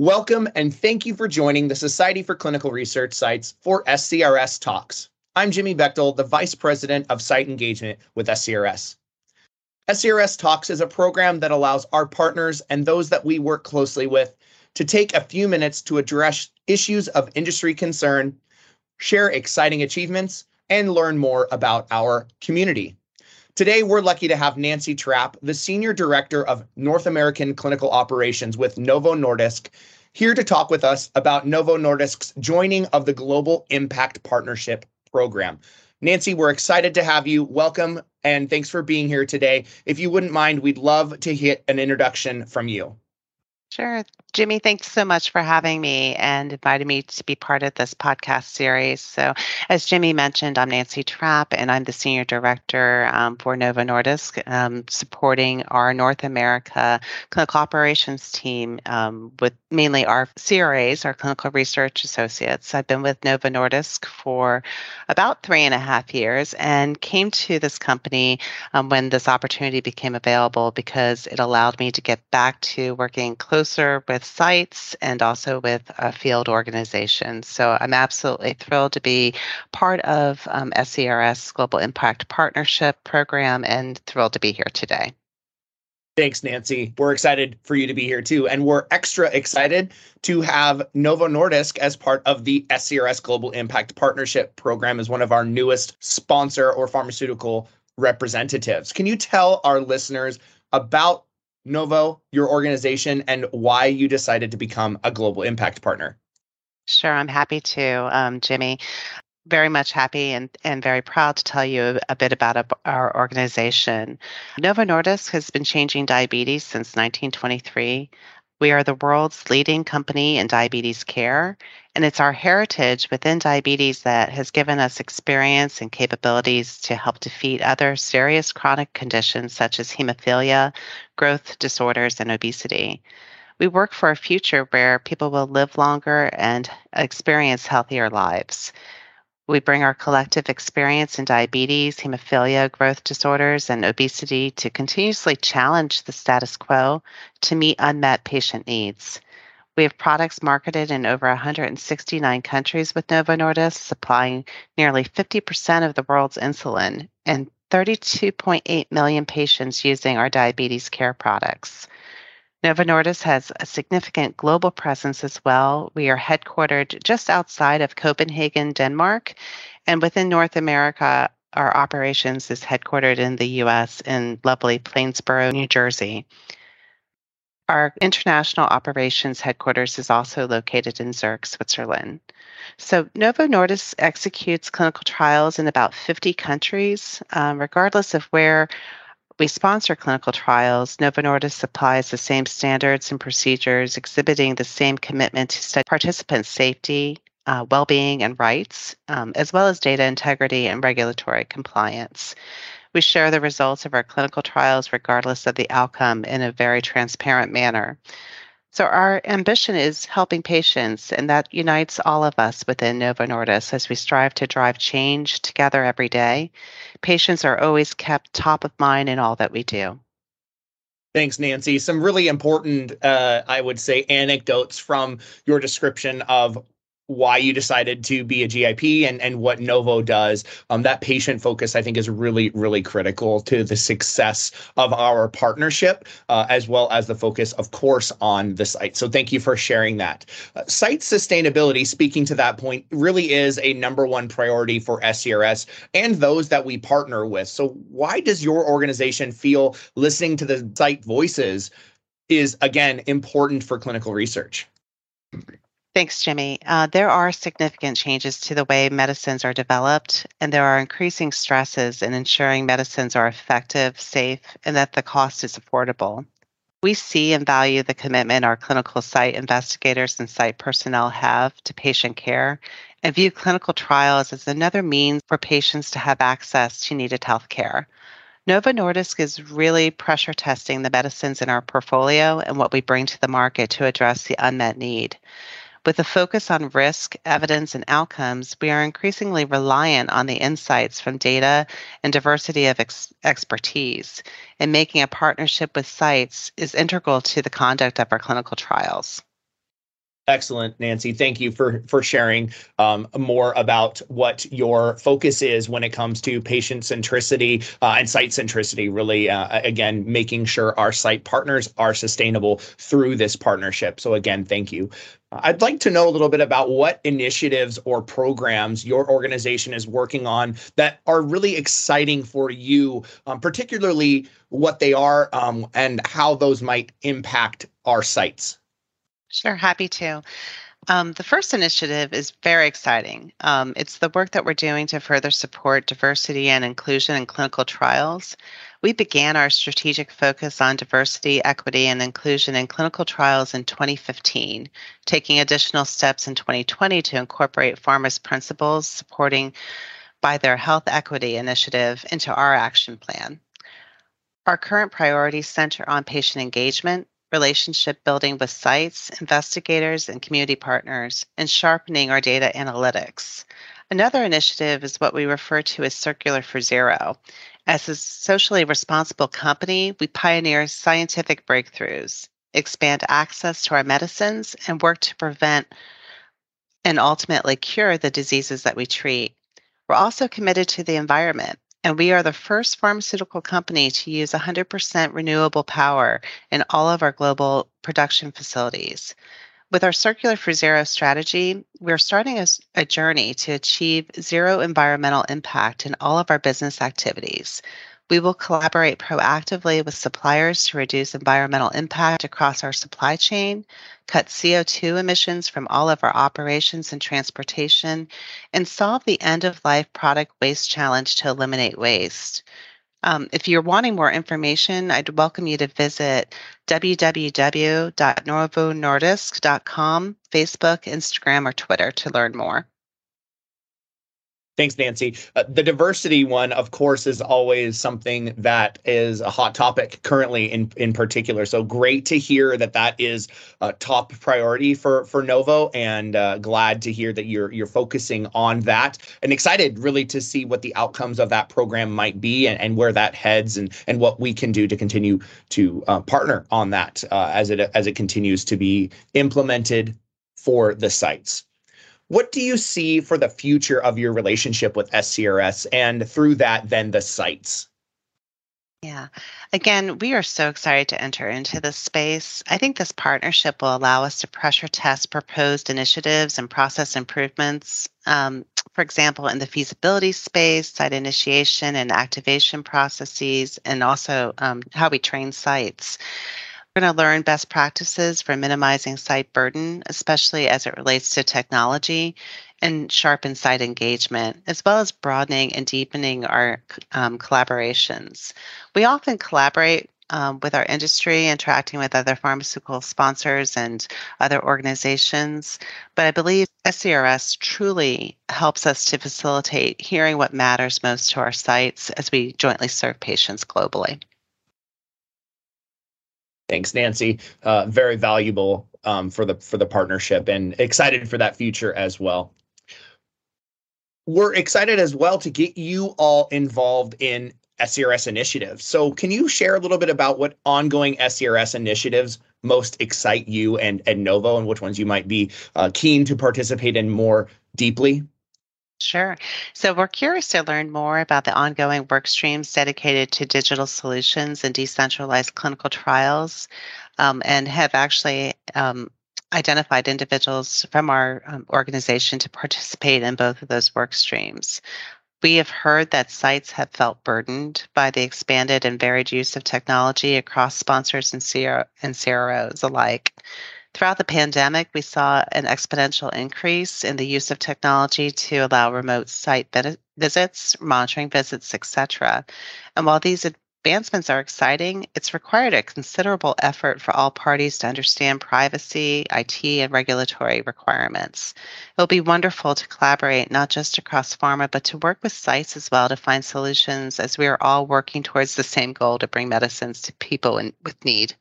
Welcome and thank you for joining the Society for Clinical Research Sites for SCRS Talks. I'm Jimmy Bechtel, the Vice President of Site Engagement with SCRS. SCRS Talks is a program that allows our partners and those that we work closely with to take a few minutes to address issues of industry concern, share exciting achievements, and learn more about our community. Today, we're lucky to have Nancy Trapp, the Senior Director of North American Clinical Operations with Novo Nordisk, here to talk with us about Novo Nordisk's joining of the Global Impact Partnership Program. Nancy, we're excited to have you. Welcome and thanks for being here today. If you wouldn't mind, we'd love to hit an introduction from you. Sure. Jimmy, thanks so much for having me and inviting me to be part of this podcast series. So, as Jimmy mentioned, I'm Nancy Trapp, and I'm the Senior Director um, for Novo Nordisk, um, supporting our North America clinical operations team um, with mainly our CRAs, our clinical research associates. I've been with Novo Nordisk for about three and a half years and came to this company um, when this opportunity became available because it allowed me to get back to working closer with sites and also with uh, field organizations. So I'm absolutely thrilled to be part of um, SCRS Global Impact Partnership Program and thrilled to be here today. Thanks, Nancy. We're excited for you to be here too. And we're extra excited to have Novo Nordisk as part of the SCRS Global Impact Partnership Program as one of our newest sponsor or pharmaceutical representatives. Can you tell our listeners about Novo, your organization, and why you decided to become a global impact partner. Sure, I'm happy to, um, Jimmy. Very much happy and, and very proud to tell you a, bit about a, our organization. Novo Nordisk has been changing diabetes since 1923. We are the world's leading company in diabetes care, and it's our heritage within diabetes that has given us experience and capabilities to help defeat other serious chronic conditions such as hemophilia, growth disorders, and obesity. We work for a future where people will live longer and experience healthier lives. We bring our collective experience in diabetes, hemophilia, growth disorders, and obesity to continuously challenge the status quo to meet unmet patient needs. We have products marketed in over 169 countries with Novo Nordisk, supplying nearly 50% of the world's insulin and 32.8 million patients using our diabetes care products. Novo Nordisk has a significant global presence as well. We are headquartered just outside of Copenhagen, Denmark, and within North America, our operations is headquartered in the US in lovely Plainsboro, New Jersey. Our international operations headquarters is also located in Zurich, Switzerland. So, Novo Nordisk executes clinical trials in about 50 countries, um, regardless of where we sponsor clinical trials. Novo Nordisk supplies the same standards and procedures, exhibiting the same commitment to study participant safety, uh, well being, and rights, um, as well as data integrity and regulatory compliance. We share the results of our clinical trials, regardless of the outcome, in a very transparent manner. So, our ambition is helping patients, and that unites all of us within Novo Nordisk as we strive to drive change together every day. Patients are always kept top of mind in all that we do. Thanks, Nancy. Some really important, uh, I would say, anecdotes from your description of why you decided to be a GIP and, and what Novo does. Um, that patient focus, I think, is really, really critical to the success of our partnership, uh, as well as the focus, of course, on the site. So thank you for sharing that. Uh, site sustainability, speaking to that point, really is a number one priority for SCRS and those that we partner with. So why does your organization feel listening to the site voices is, again, important for clinical research? Thanks, Jimmy. Uh, there are significant changes to the way medicines are developed, and there are increasing stresses in ensuring medicines are effective, safe, and that the cost is affordable. We see and value the commitment our clinical site investigators and site personnel have to patient care and view clinical trials as another means for patients to have access to needed health care. Novo Nordisk is really pressure testing the medicines in our portfolio and what we bring to the market to address the unmet need. With a focus on risk, evidence, and outcomes, we are increasingly reliant on the insights from data and diversity of ex- expertise. And making a partnership with sites is integral to the conduct of our clinical trials. Excellent, Nancy. Thank you for for sharing um, more about what your focus is when it comes to patient centricity uh, and site centricity. Really, uh, again, making sure our site partners are sustainable through this partnership. So, again, thank you. I'd like to know a little bit about what initiatives or programs your organization is working on that are really exciting for you, um, particularly what they are um, and how those might impact our sites. Sure, happy to. Um, the first initiative is very exciting. Um, it's the work that we're doing to further support diversity and inclusion in clinical trials. We began our strategic focus on diversity, equity, and inclusion in clinical trials in 2015, taking additional steps in 2020 to incorporate pharma's principles supporting by their health equity initiative into our action plan. Our current priorities center on patient engagement, relationship building with sites, investigators, and community partners, and sharpening our data analytics. Another initiative is what we refer to as Circular for Zero. As a socially responsible company, we pioneer scientific breakthroughs, expand access to our medicines, and work to prevent and ultimately cure the diseases that we treat. We're also committed to the environment and we are the first pharmaceutical company to use 100% renewable power in all of our global production facilities. With our Circular for Zero strategy, we're starting a, a, journey to achieve zero environmental impact in all of our business activities. We will collaborate proactively with suppliers to reduce environmental impact across our supply chain, cut CO2 emissions from all of our operations and transportation, and solve the end of life product waste challenge to eliminate waste. Um, if you're wanting more information, I'd welcome you to visit www.novonordisk.com, Facebook, Instagram, or Twitter to learn more. Thanks, Nancy. Uh, the diversity one, of course, is always something that is a hot topic currently, in in particular. So great to hear that that is a top priority for for Novo, and uh, glad to hear that you're you're focusing on that, and excited really to see what the outcomes of that program might be, and, and where that heads, and and what we can do to continue to uh, partner on that uh, as it as it continues to be implemented for the sites. What do you see for the future of your relationship with SCRS and through that, then the sites? Yeah. Again, we are so excited to enter into this space. I think this partnership will allow us to pressure test proposed initiatives and process improvements. Um, for example, in the feasibility space, site initiation and activation processes, and also um, how we train sites. Going to learn best practices for minimizing site burden, especially as it relates to technology, and sharpen site engagement, as well as broadening and deepening our um, collaborations. We often collaborate um, with our industry, interacting with other pharmaceutical sponsors and other organizations. But I believe SCRS truly helps us to facilitate hearing what matters most to our sites as we jointly serve patients globally. Thanks, Nancy. Uh, very valuable um, for the for the partnership, and excited for that future as well. We're excited as well to get you all involved in SCRS initiatives. So, can you share a little bit about what ongoing SCRS initiatives most excite you and and Novo, and which ones you might be uh, keen to participate in more deeply? Sure. So we're curious to learn more about the ongoing work streams dedicated to digital solutions and decentralized clinical trials, um, and have actually um, identified individuals from our um, organization to participate in both of those work streams. We have heard that sites have felt burdened by the expanded and varied use of technology across sponsors and, CR- and CROs alike. Throughout the pandemic, we saw an exponential increase in the use of technology to allow remote site visits, monitoring visits, etc. And while these advancements are exciting, it's required a considerable effort for all parties to understand privacy, IT, and regulatory requirements. It'll be wonderful to collaborate not just across pharma, but to work with sites as well to find solutions as we are all working towards the same goal to bring medicines to people in, with need.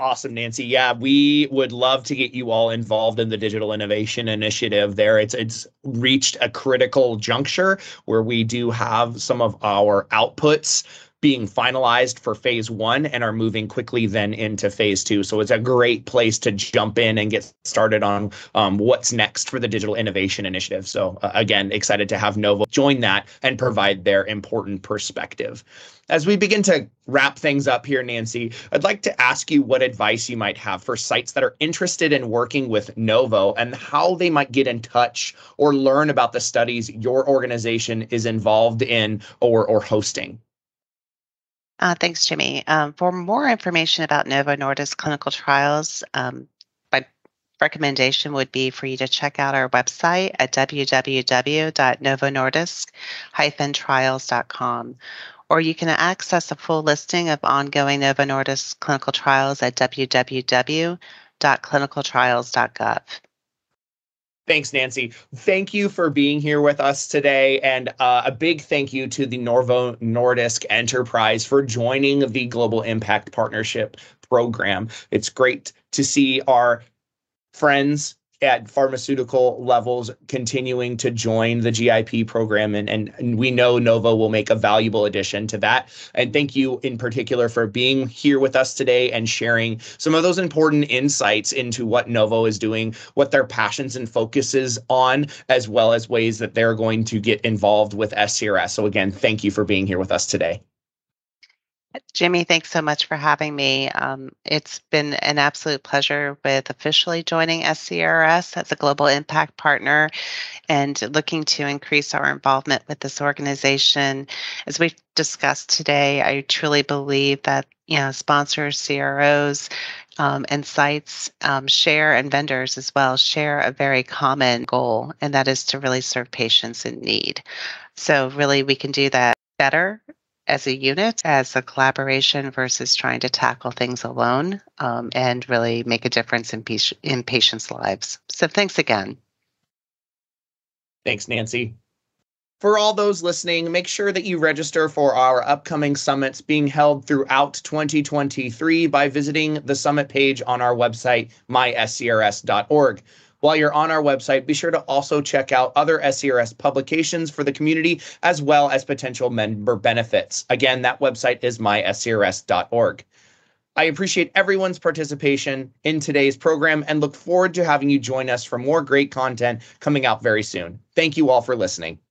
Awesome, Nancy. Yeah, we would love to get you all involved in the digital innovation initiative there. It's it's reached a critical juncture where we do have some of our outputs being finalized for phase one and are moving quickly then into phase two. So it's a great place to jump in and get started on um, what's next for the Digital Innovation Initiative. So, uh, again, excited to have Novo join that and provide their important perspective. As we begin to wrap things up here, Nancy, I'd like to ask you what advice you might have for sites that are interested in working with Novo and how they might get in touch or learn about the studies your organization is involved in or, or hosting. Uh, thanks, Jimmy. Um, for more information about Novo Nordisk clinical trials, um, my recommendation would be for you to check out our website at www.novonordisk-trials.com or you can access a full listing of ongoing Novo Nordisk clinical trials at www.clinicaltrials.gov. Thanks, Nancy. Thank you for being here with us today. And uh, a big thank you to the Novo Nordisk Enterprise for joining the Global Impact Partnership Program. It's great to see our friends at pharmaceutical levels continuing to join the GIP program. And, and, we know Novo will make a valuable addition to that. And thank you in particular for being here with us today and sharing some of those important insights into what Novo is doing, what their passions and focuses on, as well as ways that they're going to get involved with SCRS. So again, thank you for being here with us today. Jimmy, thanks so much for having me. Um, it's been an absolute pleasure with officially joining SCRS as a global impact partner and looking to increase our involvement with this organization. As we've discussed today, I truly believe that you know sponsors, CROs, um, and sites um, share and vendors as well share a very common goal, and that is to really serve patients in need. So, really, we can do that better as a unit, as a collaboration versus trying to tackle things alone um, and really make a difference in, in patients' lives. So thanks again. Thanks, Nancy. For all those listening, make sure that you register for our upcoming summits being held throughout 2023 by visiting the summit page on our website, myscrs.org. While you're on our website, be sure to also check out other SCRS publications for the community as well as potential member benefits. Again, that website is myscrs.org. I appreciate everyone's participation in today's program and look forward to having you join us for more great content coming out very soon. Thank you all for listening.